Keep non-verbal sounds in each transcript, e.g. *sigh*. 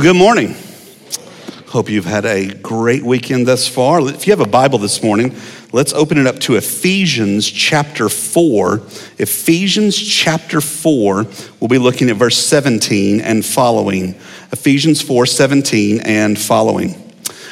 Well, good morning. Hope you've had a great weekend thus far. If you have a Bible this morning, let's open it up to Ephesians chapter 4. Ephesians chapter 4, we'll be looking at verse 17 and following. Ephesians 4 17 and following.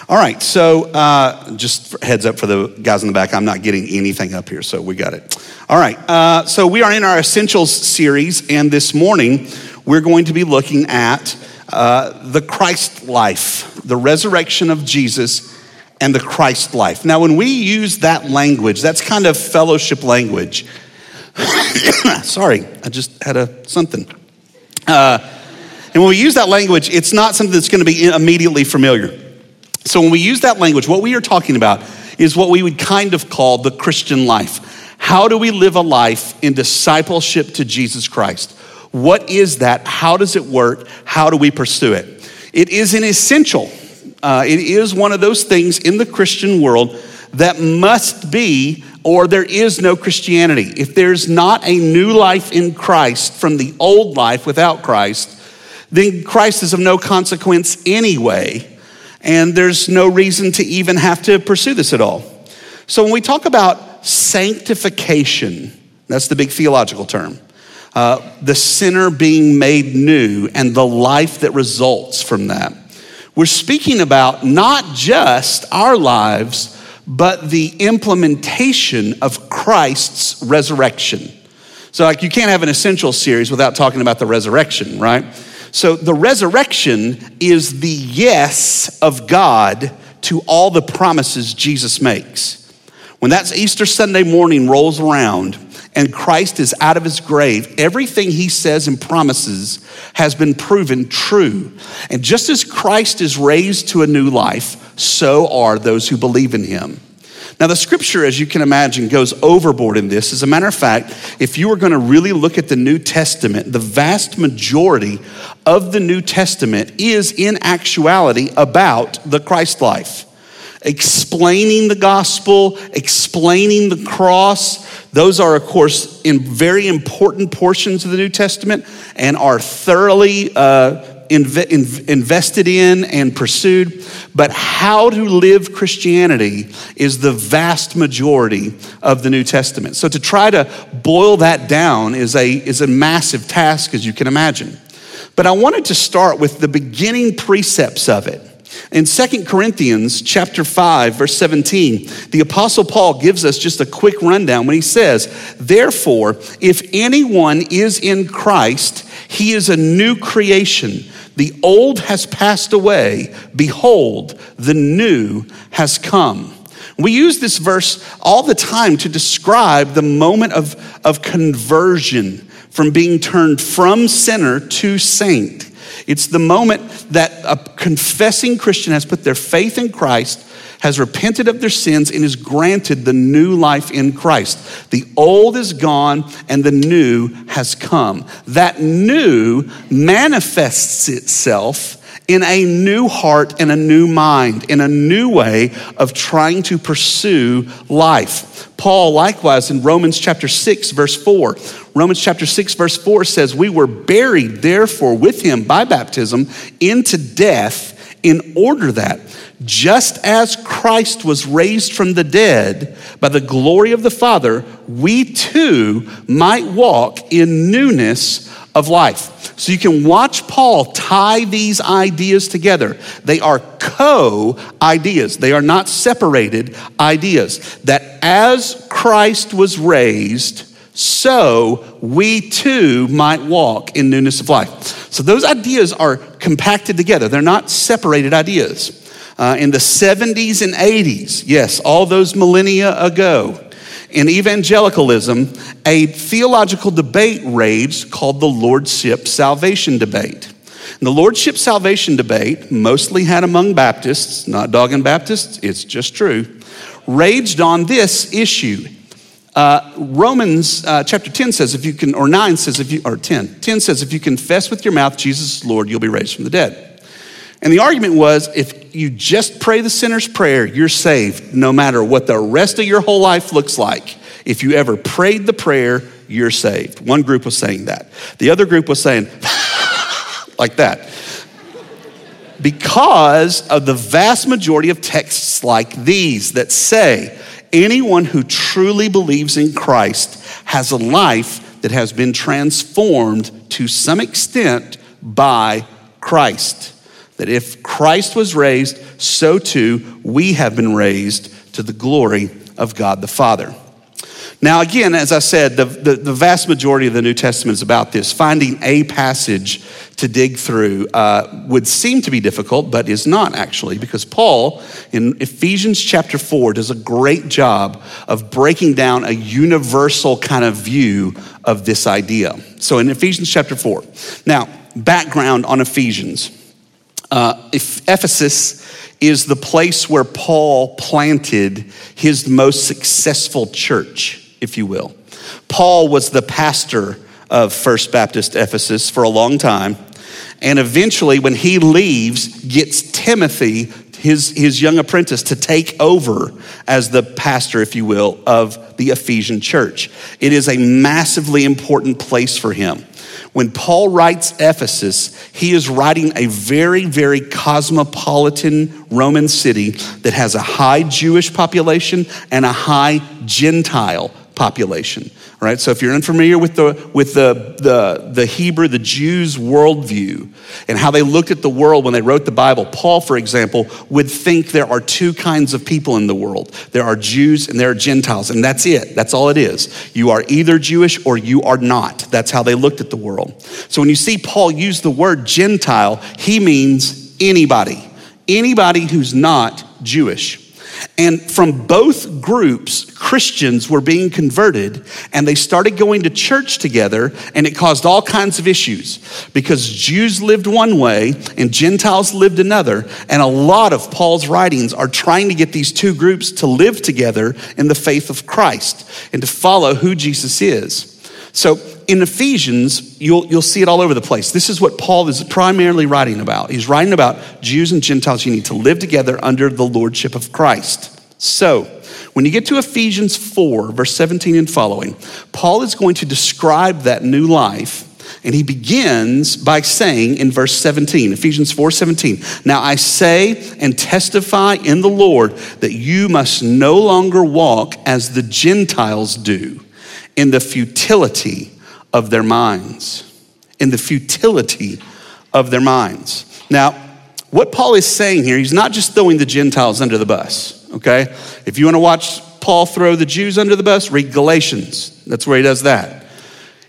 All right, so uh, just heads up for the guys in the back, I'm not getting anything up here, so we got it. All right, uh, so we are in our Essentials series, and this morning we're going to be looking at uh, the Christ life, the resurrection of Jesus, and the Christ life. Now, when we use that language, that's kind of fellowship language. *coughs* Sorry, I just had a something. Uh, and when we use that language, it's not something that's going to be immediately familiar. So when we use that language, what we are talking about is what we would kind of call the Christian life. How do we live a life in discipleship to Jesus Christ? What is that? How does it work? How do we pursue it? It is an essential. Uh, it is one of those things in the Christian world that must be, or there is no Christianity. If there's not a new life in Christ from the old life without Christ, then Christ is of no consequence anyway, and there's no reason to even have to pursue this at all. So when we talk about sanctification, that's the big theological term uh, the sinner being made new and the life that results from that. We're speaking about not just our lives, but the implementation of Christ's resurrection. So, like, you can't have an essential series without talking about the resurrection, right? So, the resurrection is the yes of God to all the promises Jesus makes. When that Easter Sunday morning rolls around, and Christ is out of his grave, everything he says and promises has been proven true. And just as Christ is raised to a new life, so are those who believe in him. Now, the scripture, as you can imagine, goes overboard in this. As a matter of fact, if you were going to really look at the New Testament, the vast majority of the New Testament is in actuality about the Christ life explaining the gospel, explaining the cross. Those are, of course, in very important portions of the New Testament and are thoroughly uh, inv- inv- invested in and pursued. But how to live Christianity is the vast majority of the New Testament. So to try to boil that down is a, is a massive task, as you can imagine. But I wanted to start with the beginning precepts of it. In Second Corinthians chapter 5 verse 17, the apostle Paul gives us just a quick rundown when he says, "Therefore, if anyone is in Christ, he is a new creation. The old has passed away; behold, the new has come." We use this verse all the time to describe the moment of, of conversion from being turned from sinner to saint. It's the moment that a confessing Christian has put their faith in Christ, has repented of their sins, and is granted the new life in Christ. The old is gone and the new has come. That new manifests itself in a new heart and a new mind, in a new way of trying to pursue life. Paul, likewise, in Romans chapter 6, verse 4, Romans chapter 6, verse 4 says, We were buried, therefore, with him by baptism into death, in order that, just as Christ was raised from the dead by the glory of the Father, we too might walk in newness of life. So you can watch Paul tie these ideas together. They are co ideas, they are not separated ideas. That as Christ was raised, so we too might walk in newness of life. So those ideas are compacted together, they're not separated ideas. Uh, in the 70s and 80s, yes, all those millennia ago, in evangelicalism, a theological debate raged called the Lordship Salvation Debate. And the Lordship Salvation Debate, mostly had among Baptists, not dogging Baptists, it's just true, raged on this issue. Uh, Romans uh, chapter 10 says, if you can, or 9 says, if you, or 10, 10 says, if you confess with your mouth Jesus is Lord, you'll be raised from the dead. And the argument was if you just pray the sinner's prayer, you're saved no matter what the rest of your whole life looks like. If you ever prayed the prayer, you're saved. One group was saying that. The other group was saying, *laughs* like that. Because of the vast majority of texts like these that say, anyone who truly believes in Christ has a life that has been transformed to some extent by Christ. That if Christ was raised, so too we have been raised to the glory of God the Father. Now, again, as I said, the, the, the, vast majority of the New Testament is about this. Finding a passage to dig through uh, would seem to be difficult, but is not actually, because Paul in Ephesians chapter 4 does a great job of breaking down a universal kind of view of this idea. So, in Ephesians chapter 4, now, background on Ephesians. Uh, Ephesus is the place where Paul planted his most successful church, if you will. Paul was the pastor of First Baptist Ephesus for a long time. And eventually, when he leaves, gets Timothy, his, his young apprentice, to take over as the pastor, if you will, of the Ephesian church. It is a massively important place for him. When Paul writes Ephesus, he is writing a very, very cosmopolitan Roman city that has a high Jewish population and a high Gentile population. Right? So if you're unfamiliar with the with the, the, the Hebrew, the Jews' worldview and how they looked at the world when they wrote the Bible, Paul, for example, would think there are two kinds of people in the world. There are Jews and there are Gentiles, and that's it. That's all it is. You are either Jewish or you are not. That's how they looked at the world. So when you see Paul use the word Gentile, he means anybody. Anybody who's not Jewish. And from both groups, Christians were being converted and they started going to church together, and it caused all kinds of issues because Jews lived one way and Gentiles lived another. And a lot of Paul's writings are trying to get these two groups to live together in the faith of Christ and to follow who Jesus is. So in Ephesians, you'll, you'll see it all over the place. This is what Paul is primarily writing about. He's writing about Jews and Gentiles. You need to live together under the lordship of Christ. So, when you get to Ephesians 4, verse 17 and following, Paul is going to describe that new life. And he begins by saying in verse 17, Ephesians 4 17, Now I say and testify in the Lord that you must no longer walk as the Gentiles do in the futility of their minds. In the futility of their minds. Now, what Paul is saying here, he's not just throwing the Gentiles under the bus, okay? If you want to watch Paul throw the Jews under the bus, read Galatians. That's where he does that.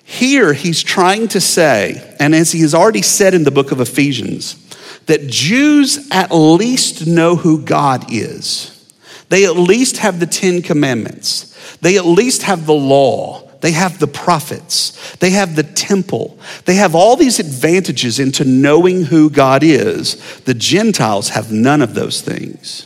Here, he's trying to say, and as he has already said in the book of Ephesians, that Jews at least know who God is. They at least have the Ten Commandments. They at least have the law. They have the prophets. They have the temple. They have all these advantages into knowing who God is. The Gentiles have none of those things.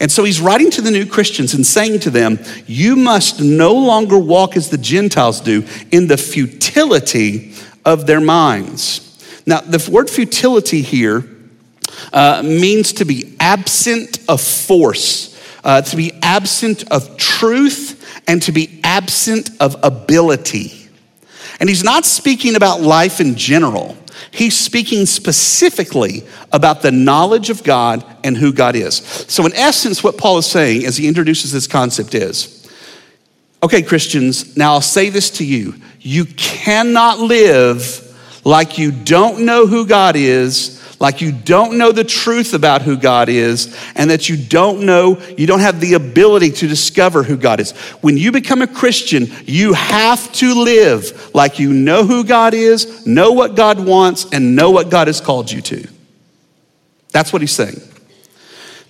And so he's writing to the new Christians and saying to them, You must no longer walk as the Gentiles do in the futility of their minds. Now, the word futility here uh, means to be absent of force, uh, to be absent of truth and to be absent of ability. And he's not speaking about life in general. He's speaking specifically about the knowledge of God and who God is. So, in essence, what Paul is saying as he introduces this concept is okay, Christians, now I'll say this to you. You cannot live like you don't know who God is like you don't know the truth about who God is, and that you don't know, you don't have the ability to discover who God is. When you become a Christian, you have to live like you know who God is, know what God wants, and know what God has called you to. That's what he's saying.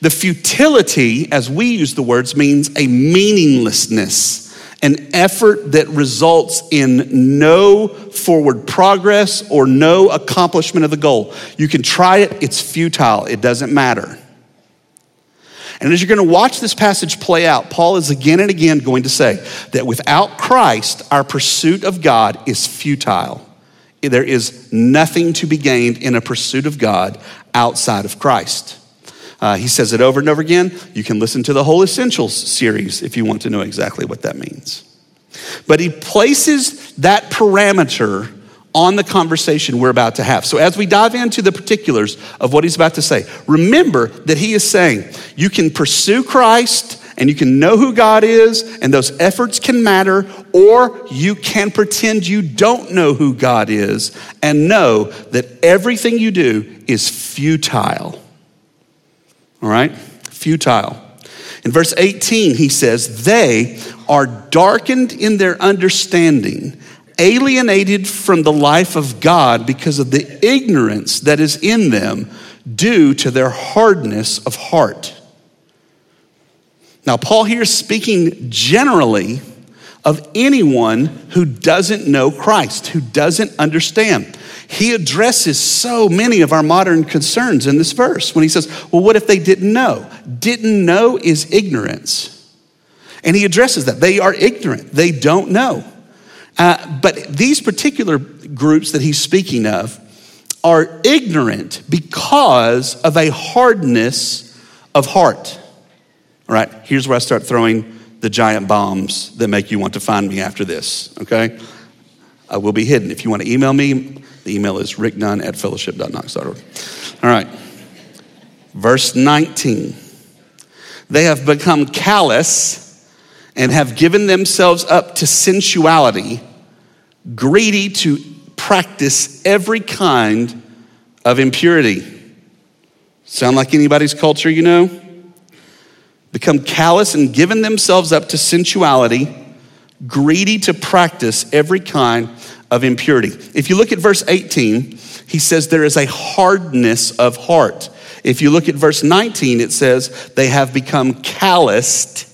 The futility, as we use the words, means a meaninglessness an effort that results in no forward progress or no accomplishment of the goal. You can try it, it's futile, it doesn't matter. And as you're going to watch this passage play out, Paul is again and again going to say that without Christ, our pursuit of God is futile. There is nothing to be gained in a pursuit of God outside of Christ. Uh, he says it over and over again. You can listen to the whole Essentials series if you want to know exactly what that means. But he places that parameter on the conversation we're about to have. So, as we dive into the particulars of what he's about to say, remember that he is saying you can pursue Christ and you can know who God is, and those efforts can matter, or you can pretend you don't know who God is and know that everything you do is futile. All right? Futile. In verse 18, he says, They are darkened in their understanding, alienated from the life of God because of the ignorance that is in them due to their hardness of heart. Now, Paul here is speaking generally of anyone who doesn't know Christ, who doesn't understand. He addresses so many of our modern concerns in this verse when he says, Well, what if they didn't know? Didn't know is ignorance. And he addresses that. They are ignorant, they don't know. Uh, but these particular groups that he's speaking of are ignorant because of a hardness of heart. All right, here's where I start throwing the giant bombs that make you want to find me after this, okay? I will be hidden. If you want to email me, the email is rickdunn at fellowship.knox.org. All right, verse 19. They have become callous and have given themselves up to sensuality, greedy to practice every kind of impurity. Sound like anybody's culture, you know? Become callous and given themselves up to sensuality, greedy to practice every kind of impurity. If you look at verse 18, he says there is a hardness of heart. If you look at verse 19, it says they have become calloused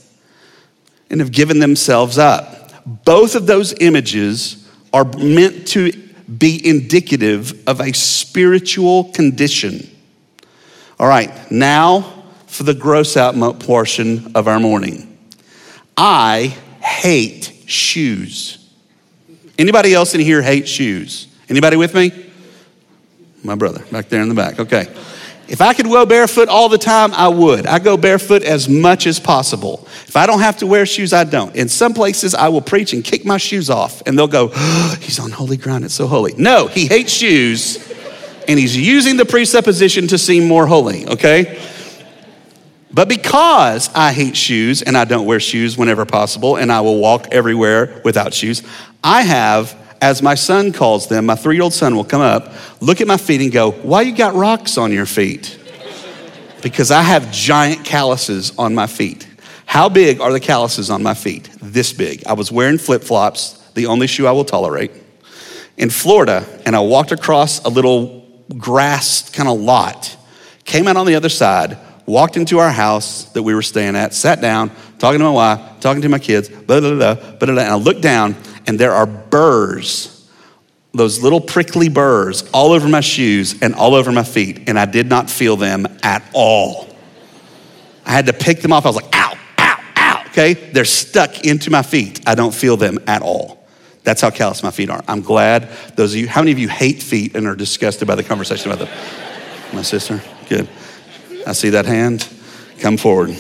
and have given themselves up. Both of those images are meant to be indicative of a spiritual condition. All right, now for the gross out portion of our morning. I hate shoes. Anybody else in here hate shoes? Anybody with me? My brother back there in the back. Okay. If I could go barefoot all the time, I would. I go barefoot as much as possible. If I don't have to wear shoes, I don't. In some places, I will preach and kick my shoes off, and they'll go, oh, *gasps* He's on holy ground, it's so holy. No, he hates shoes, and he's using the presupposition to seem more holy, okay? But because I hate shoes and I don't wear shoes whenever possible, and I will walk everywhere without shoes, I have, as my son calls them, my three year old son will come up, look at my feet, and go, Why you got rocks on your feet? Because I have giant calluses on my feet. How big are the calluses on my feet? This big. I was wearing flip flops, the only shoe I will tolerate, in Florida, and I walked across a little grass kind of lot, came out on the other side walked into our house that we were staying at, sat down, talking to my wife, talking to my kids, blah, blah, blah, blah, blah, and I looked down, and there are burrs, those little prickly burrs, all over my shoes and all over my feet, and I did not feel them at all. I had to pick them off. I was like, ow, ow, ow, okay? They're stuck into my feet. I don't feel them at all. That's how callous my feet are. I'm glad those of you, how many of you hate feet and are disgusted by the conversation about them? My sister? Good. I see that hand. Come forward.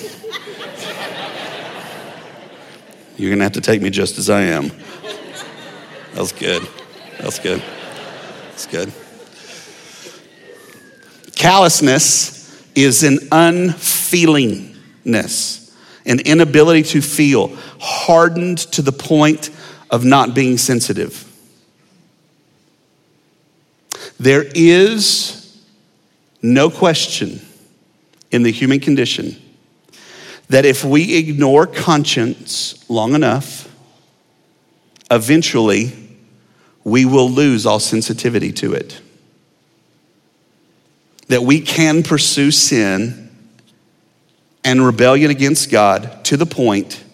You're going to have to take me just as I am. That was good. That's good. That's good. Callousness is an unfeelingness, an inability to feel, hardened to the point of not being sensitive. There is no question in the human condition that if we ignore conscience long enough, eventually we will lose all sensitivity to it. That we can pursue sin and rebellion against God to the point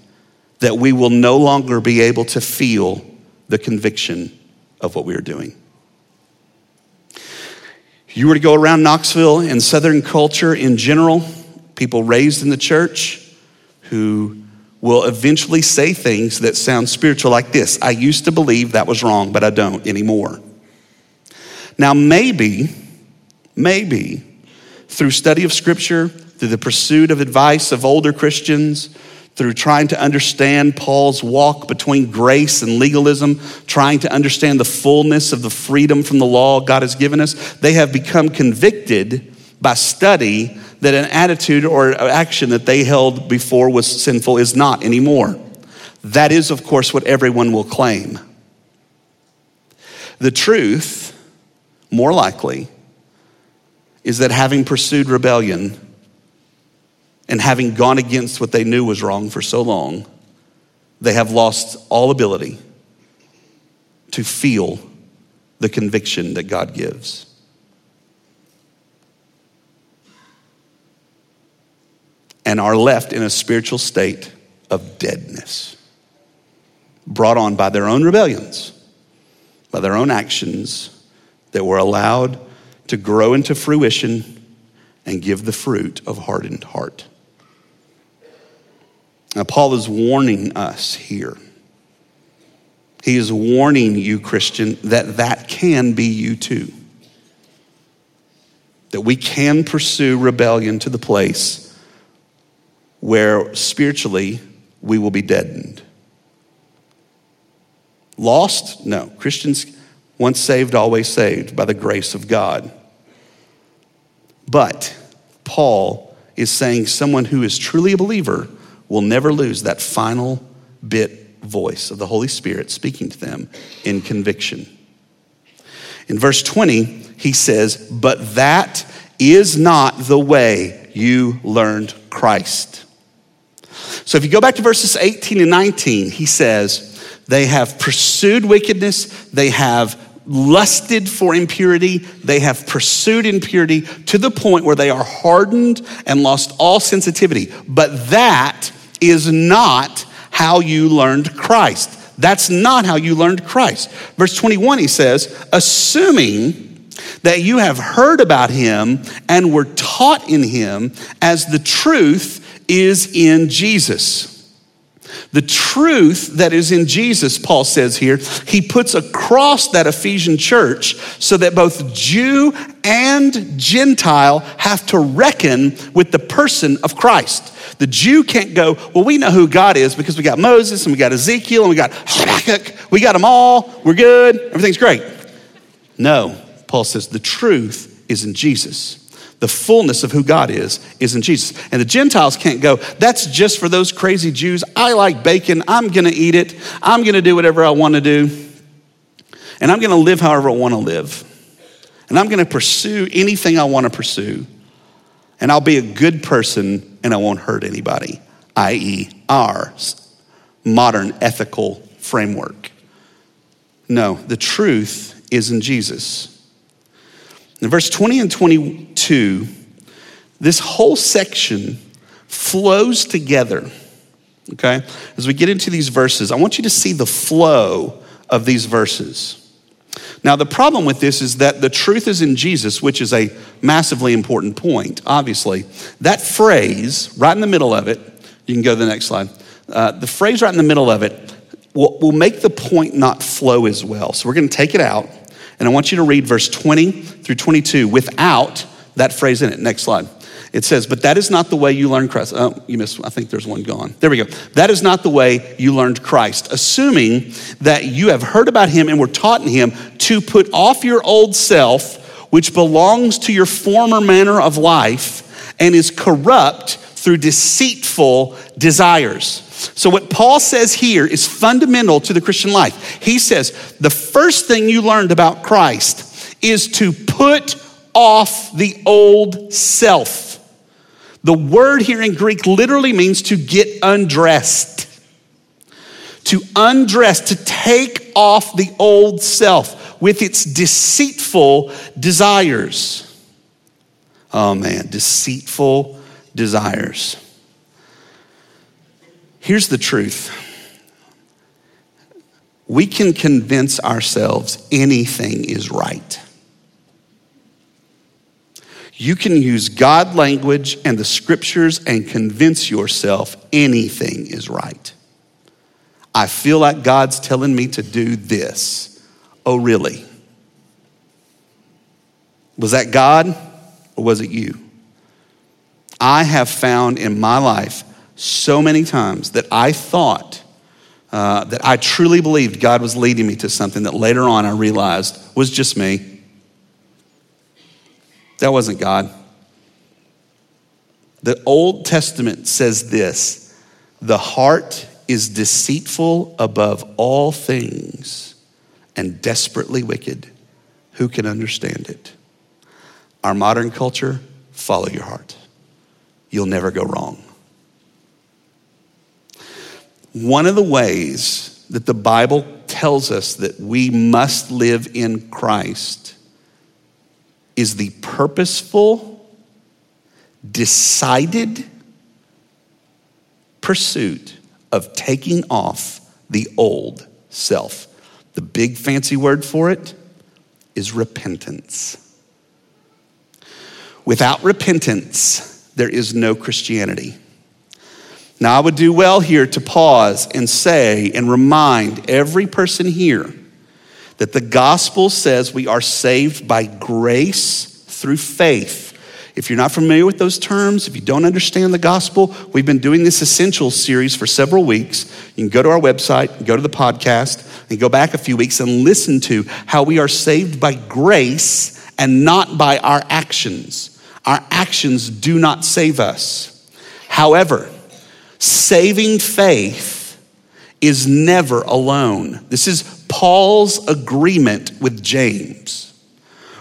that we will no longer be able to feel the conviction of what we are doing you were to go around Knoxville and Southern culture in general, people raised in the church who will eventually say things that sound spiritual like this I used to believe that was wrong, but I don't anymore. Now, maybe, maybe through study of scripture, through the pursuit of advice of older Christians, through trying to understand Paul's walk between grace and legalism, trying to understand the fullness of the freedom from the law God has given us, they have become convicted by study that an attitude or action that they held before was sinful is not anymore. That is, of course, what everyone will claim. The truth, more likely, is that having pursued rebellion and having gone against what they knew was wrong for so long, they have lost all ability to feel the conviction that God gives. And are left in a spiritual state of deadness, brought on by their own rebellions, by their own actions that were allowed to grow into fruition and give the fruit of hardened heart. Now, Paul is warning us here. He is warning you, Christian, that that can be you too. That we can pursue rebellion to the place where spiritually we will be deadened. Lost? No. Christians, once saved, always saved by the grace of God. But Paul is saying someone who is truly a believer will never lose that final bit voice of the Holy Spirit speaking to them in conviction. In verse 20, he says, But that is not the way you learned Christ. So if you go back to verses 18 and 19, he says, They have pursued wickedness, they have lusted for impurity, they have pursued impurity to the point where they are hardened and lost all sensitivity. But that is not how you learned Christ. That's not how you learned Christ. Verse 21, he says, assuming that you have heard about him and were taught in him as the truth is in Jesus. The truth that is in Jesus, Paul says here, he puts across that Ephesian church so that both Jew and Gentile have to reckon with the person of Christ. The Jew can't go, well, we know who God is because we got Moses and we got Ezekiel and we got Habakkuk. We got them all. We're good. Everything's great. No, Paul says the truth is in Jesus. The fullness of who God is is in Jesus. And the Gentiles can't go, that's just for those crazy Jews. I like bacon. I'm going to eat it. I'm going to do whatever I want to do. And I'm going to live however I want to live. And I'm going to pursue anything I want to pursue. And I'll be a good person and I won't hurt anybody, i.e., our modern ethical framework. No, the truth is in Jesus. In verse 20 and 22, this whole section flows together. Okay? As we get into these verses, I want you to see the flow of these verses. Now, the problem with this is that the truth is in Jesus, which is a massively important point, obviously. That phrase, right in the middle of it, you can go to the next slide. Uh, the phrase right in the middle of it will, will make the point not flow as well. So we're going to take it out, and I want you to read verse 20 through 22 without that phrase in it. Next slide. It says, But that is not the way you learned Christ. Oh, you missed, I think there's one gone. There we go. That is not the way you learned Christ, assuming that you have heard about him and were taught in him to put off your old self, which belongs to your former manner of life and is corrupt through deceitful desires. So, what Paul says here is fundamental to the Christian life. He says, the first thing you learned about Christ is to put off the old self. The word here in Greek literally means to get undressed. To undress, to take off the old self with its deceitful desires. Oh man, deceitful desires. Here's the truth we can convince ourselves anything is right. You can use God language and the scriptures and convince yourself anything is right. I feel like God's telling me to do this. Oh, really? Was that God or was it you? I have found in my life so many times that I thought uh, that I truly believed God was leading me to something that later on I realized was just me. That wasn't God. The Old Testament says this the heart is deceitful above all things and desperately wicked. Who can understand it? Our modern culture, follow your heart. You'll never go wrong. One of the ways that the Bible tells us that we must live in Christ is the purposeful, decided pursuit of taking off the old self. The big fancy word for it is repentance. Without repentance, there is no Christianity. Now, I would do well here to pause and say and remind every person here that the gospel says we are saved by grace through faith. If you're not familiar with those terms, if you don't understand the gospel, we've been doing this essential series for several weeks. You can go to our website, go to the podcast, and go back a few weeks and listen to how we are saved by grace and not by our actions. Our actions do not save us. However, saving faith is never alone. This is Paul's agreement with James,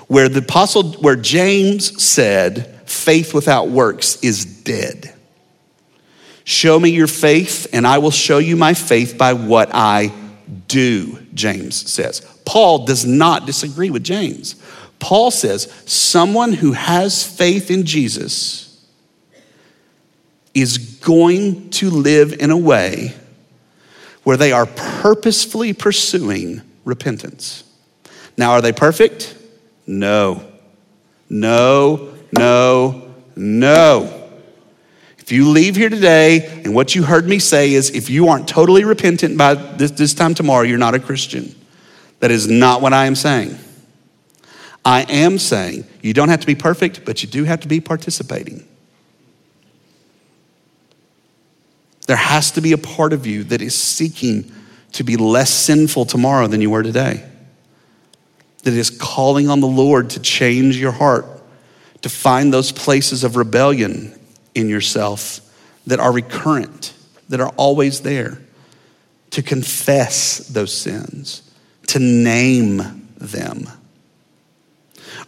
where the apostle, where James said, faith without works is dead. Show me your faith, and I will show you my faith by what I do, James says. Paul does not disagree with James. Paul says, someone who has faith in Jesus is going to live in a way where they are purposefully pursuing repentance. Now, are they perfect? No. No, no, no. If you leave here today and what you heard me say is if you aren't totally repentant by this, this time tomorrow, you're not a Christian. That is not what I am saying. I am saying you don't have to be perfect, but you do have to be participating. There has to be a part of you that is seeking to be less sinful tomorrow than you were today. That is calling on the Lord to change your heart, to find those places of rebellion in yourself that are recurrent, that are always there, to confess those sins, to name them.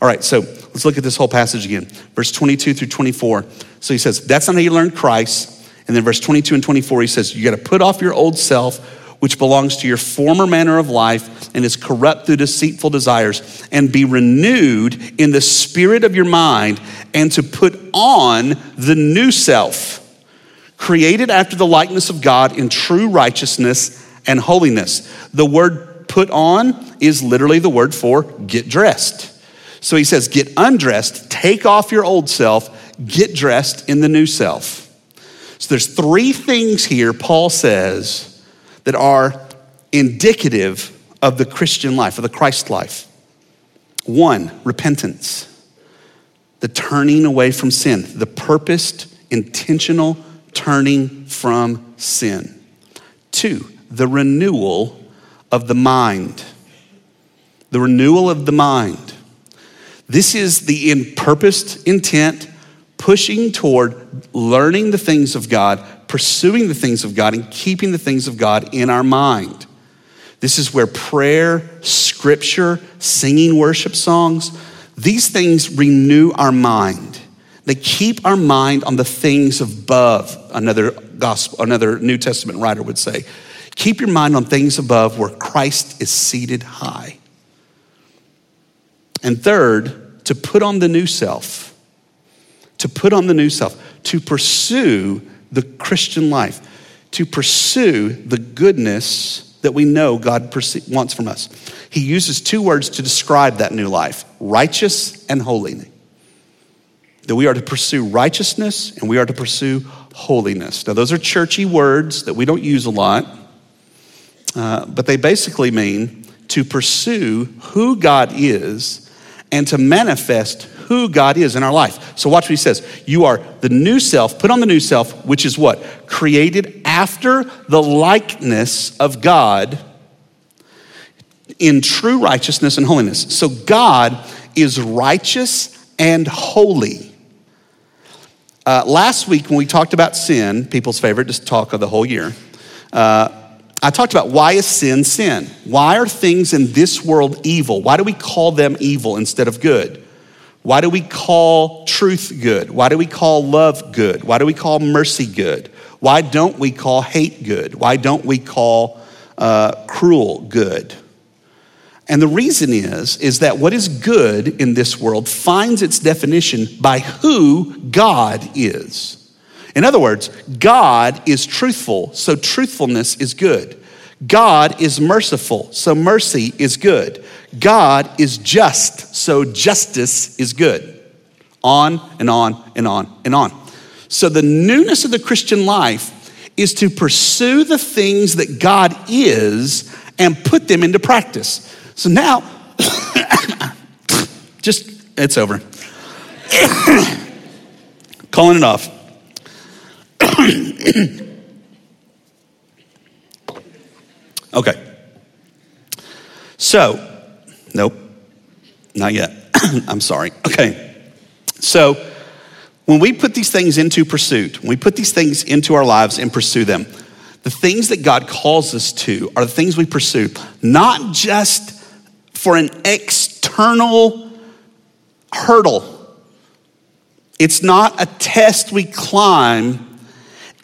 All right, so let's look at this whole passage again. Verse 22 through 24. So he says, That's not how you learn Christ. And then verse 22 and 24, he says, You got to put off your old self, which belongs to your former manner of life and is corrupt through deceitful desires, and be renewed in the spirit of your mind, and to put on the new self, created after the likeness of God in true righteousness and holiness. The word put on is literally the word for get dressed. So he says, Get undressed, take off your old self, get dressed in the new self. So there's three things here Paul says that are indicative of the Christian life, of the Christ life. One, repentance, the turning away from sin, the purposed, intentional turning from sin. Two, the renewal of the mind. The renewal of the mind. This is the in purposed intent pushing toward learning the things of God, pursuing the things of God, and keeping the things of God in our mind. This is where prayer, scripture, singing worship songs, these things renew our mind. They keep our mind on the things above, another gospel, another New Testament writer would say. Keep your mind on things above where Christ is seated high. And third, to put on the new self to put on the new self, to pursue the Christian life, to pursue the goodness that we know God wants from us. He uses two words to describe that new life righteous and holy. That we are to pursue righteousness and we are to pursue holiness. Now, those are churchy words that we don't use a lot, uh, but they basically mean to pursue who God is and to manifest who God is in our life. So watch what he says. You are the new self, put on the new self, which is what? created after the likeness of God in true righteousness and holiness. So God is righteous and holy. Uh, last week, when we talked about sin, people's favorite talk of the whole year, uh, I talked about why is sin sin? Why are things in this world evil? Why do we call them evil instead of good? Why do we call truth good? Why do we call love good? Why do we call mercy good? Why don't we call hate good? Why don't we call uh, cruel good? And the reason is, is that what is good in this world finds its definition by who God is. In other words, God is truthful, so truthfulness is good. God is merciful, so mercy is good. God is just, so justice is good. On and on and on and on. So the newness of the Christian life is to pursue the things that God is and put them into practice. So now, *coughs* just, it's over. *coughs* Calling it off. *coughs* okay. So, nope, not yet. *coughs* I'm sorry. Okay. So, when we put these things into pursuit, when we put these things into our lives and pursue them, the things that God calls us to are the things we pursue, not just for an external hurdle. It's not a test we climb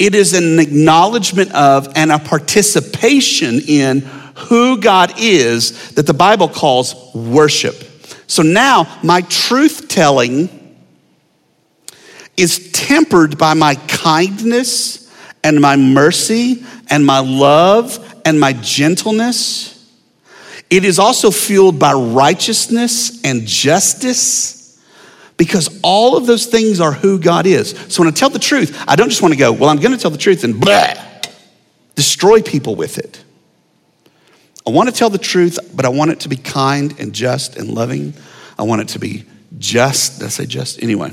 it is an acknowledgement of and a participation in who God is that the Bible calls worship. So now my truth telling is tempered by my kindness and my mercy and my love and my gentleness. It is also fueled by righteousness and justice because all of those things are who God is. So when I tell the truth, I don't just want to go, well, I'm going to tell the truth and blah, destroy people with it. I want to tell the truth, but I want it to be kind and just and loving. I want it to be just. Did I say just? Anyway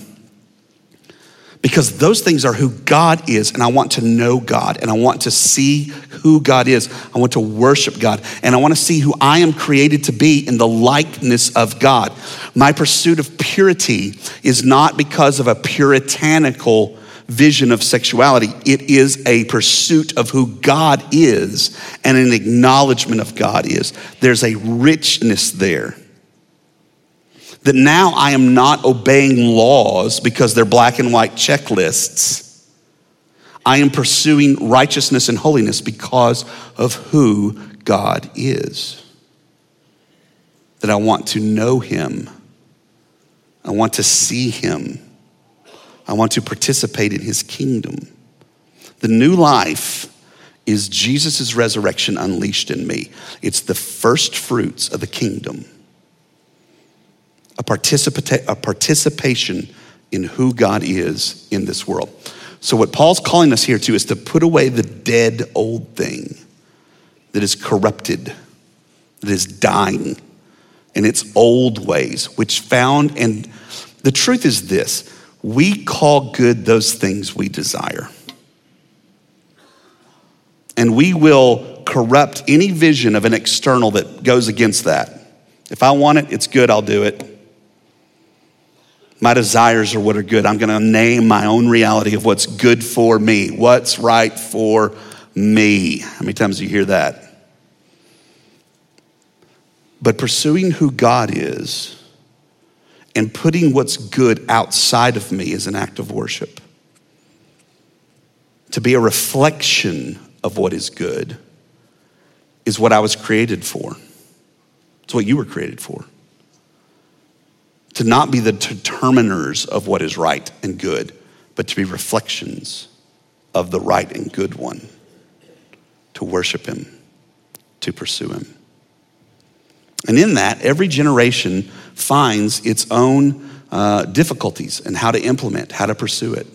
because those things are who God is, and I want to know God, and I want to see who God is. I want to worship God, and I want to see who I am created to be in the likeness of God. My pursuit of purity is not because of a puritanical vision of sexuality, it is a pursuit of who God is and an acknowledgement of God is. There's a richness there that now I am not obeying laws because they're black and white checklists. I am pursuing righteousness and holiness because of who God is. That I want to know Him, I want to see Him, I want to participate in His kingdom. The new life is Jesus' resurrection unleashed in me, it's the first fruits of the kingdom a, participa- a participation in who God is in this world. So, what Paul's calling us here to is to put away the dead old thing that is corrupted, that is dying in its old ways, which found, and the truth is this we call good those things we desire. And we will corrupt any vision of an external that goes against that. If I want it, it's good, I'll do it. My desires are what are good. I'm going to name my own reality of what's good for me, what's right for me. How many times do you hear that? But pursuing who God is and putting what's good outside of me is an act of worship. To be a reflection of what is good is what I was created for. It's what you were created for to not be the determiners of what is right and good, but to be reflections of the right and good one, to worship him, to pursue him. And in that, every generation finds its own uh, difficulties and how to implement, how to pursue it.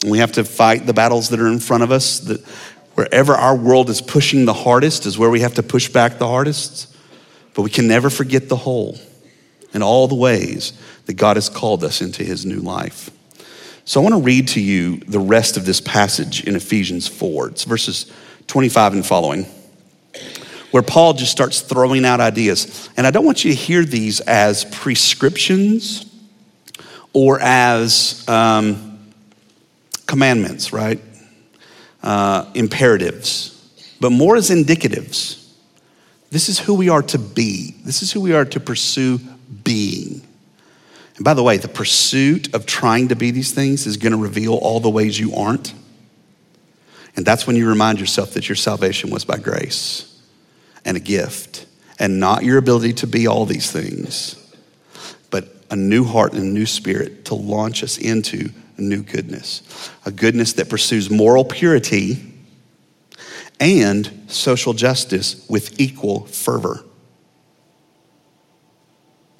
And we have to fight the battles that are in front of us. That wherever our world is pushing the hardest is where we have to push back the hardest. But we can never forget the whole in all the ways that God has called us into his new life. So I want to read to you the rest of this passage in Ephesians 4. It's verses 25 and following, where Paul just starts throwing out ideas. And I don't want you to hear these as prescriptions or as um, commandments, right? Uh, imperatives, but more as indicatives. This is who we are to be, this is who we are to pursue being. And by the way, the pursuit of trying to be these things is going to reveal all the ways you aren't. And that's when you remind yourself that your salvation was by grace and a gift, and not your ability to be all these things, but a new heart and a new spirit to launch us into a new goodness. A goodness that pursues moral purity and social justice with equal fervor.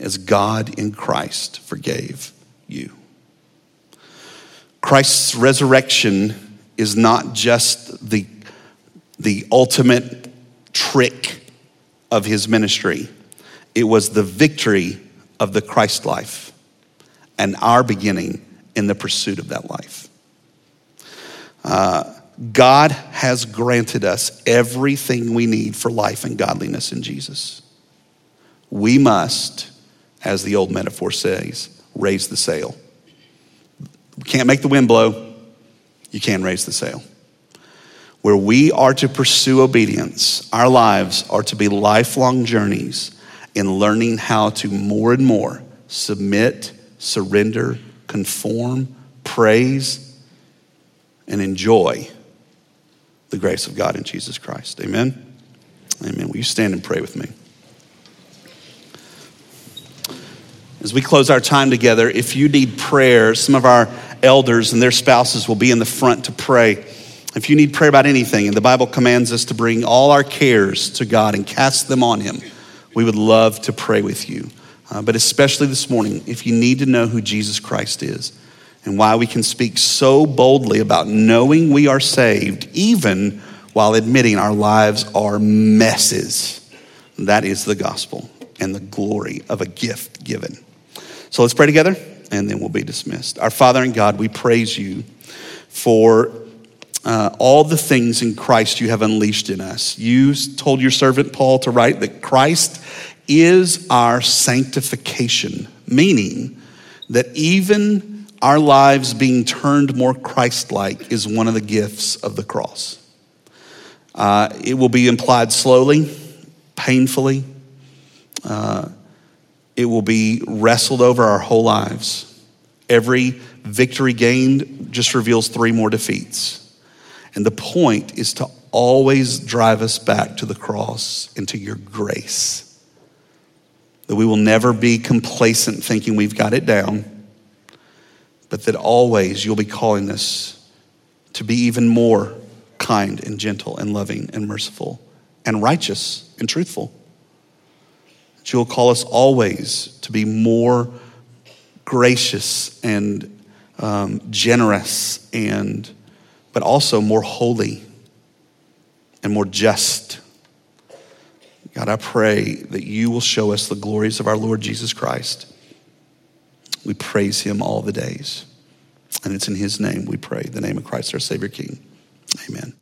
as God in Christ forgave you. Christ's resurrection is not just the, the ultimate trick of his ministry, it was the victory of the Christ life and our beginning in the pursuit of that life. Uh, God has granted us everything we need for life and godliness in Jesus. We must, as the old metaphor says, raise the sail. We can't make the wind blow you can't raise the sail. Where we are to pursue obedience, our lives are to be lifelong journeys in learning how to more and more submit, surrender, conform, praise, and enjoy the grace of God in Jesus Christ. Amen? Amen. Will you stand and pray with me? As we close our time together, if you need prayer, some of our elders and their spouses will be in the front to pray. If you need prayer about anything, and the Bible commands us to bring all our cares to God and cast them on Him, we would love to pray with you. Uh, but especially this morning, if you need to know who Jesus Christ is and why we can speak so boldly about knowing we are saved, even while admitting our lives are messes, that is the gospel and the glory of a gift given. So let's pray together and then we'll be dismissed. Our Father and God, we praise you for uh, all the things in Christ you have unleashed in us. You told your servant Paul to write that Christ is our sanctification, meaning that even our lives being turned more Christ like is one of the gifts of the cross. Uh, it will be implied slowly, painfully. Uh, it will be wrestled over our whole lives. Every victory gained just reveals three more defeats. And the point is to always drive us back to the cross and to your grace. That we will never be complacent thinking we've got it down, but that always you'll be calling us to be even more kind and gentle and loving and merciful and righteous and truthful that you will call us always to be more gracious and um, generous and but also more holy and more just. God i pray that you will show us the glories of our lord jesus christ. We praise him all the days. And it's in his name we pray the name of christ our savior king. Amen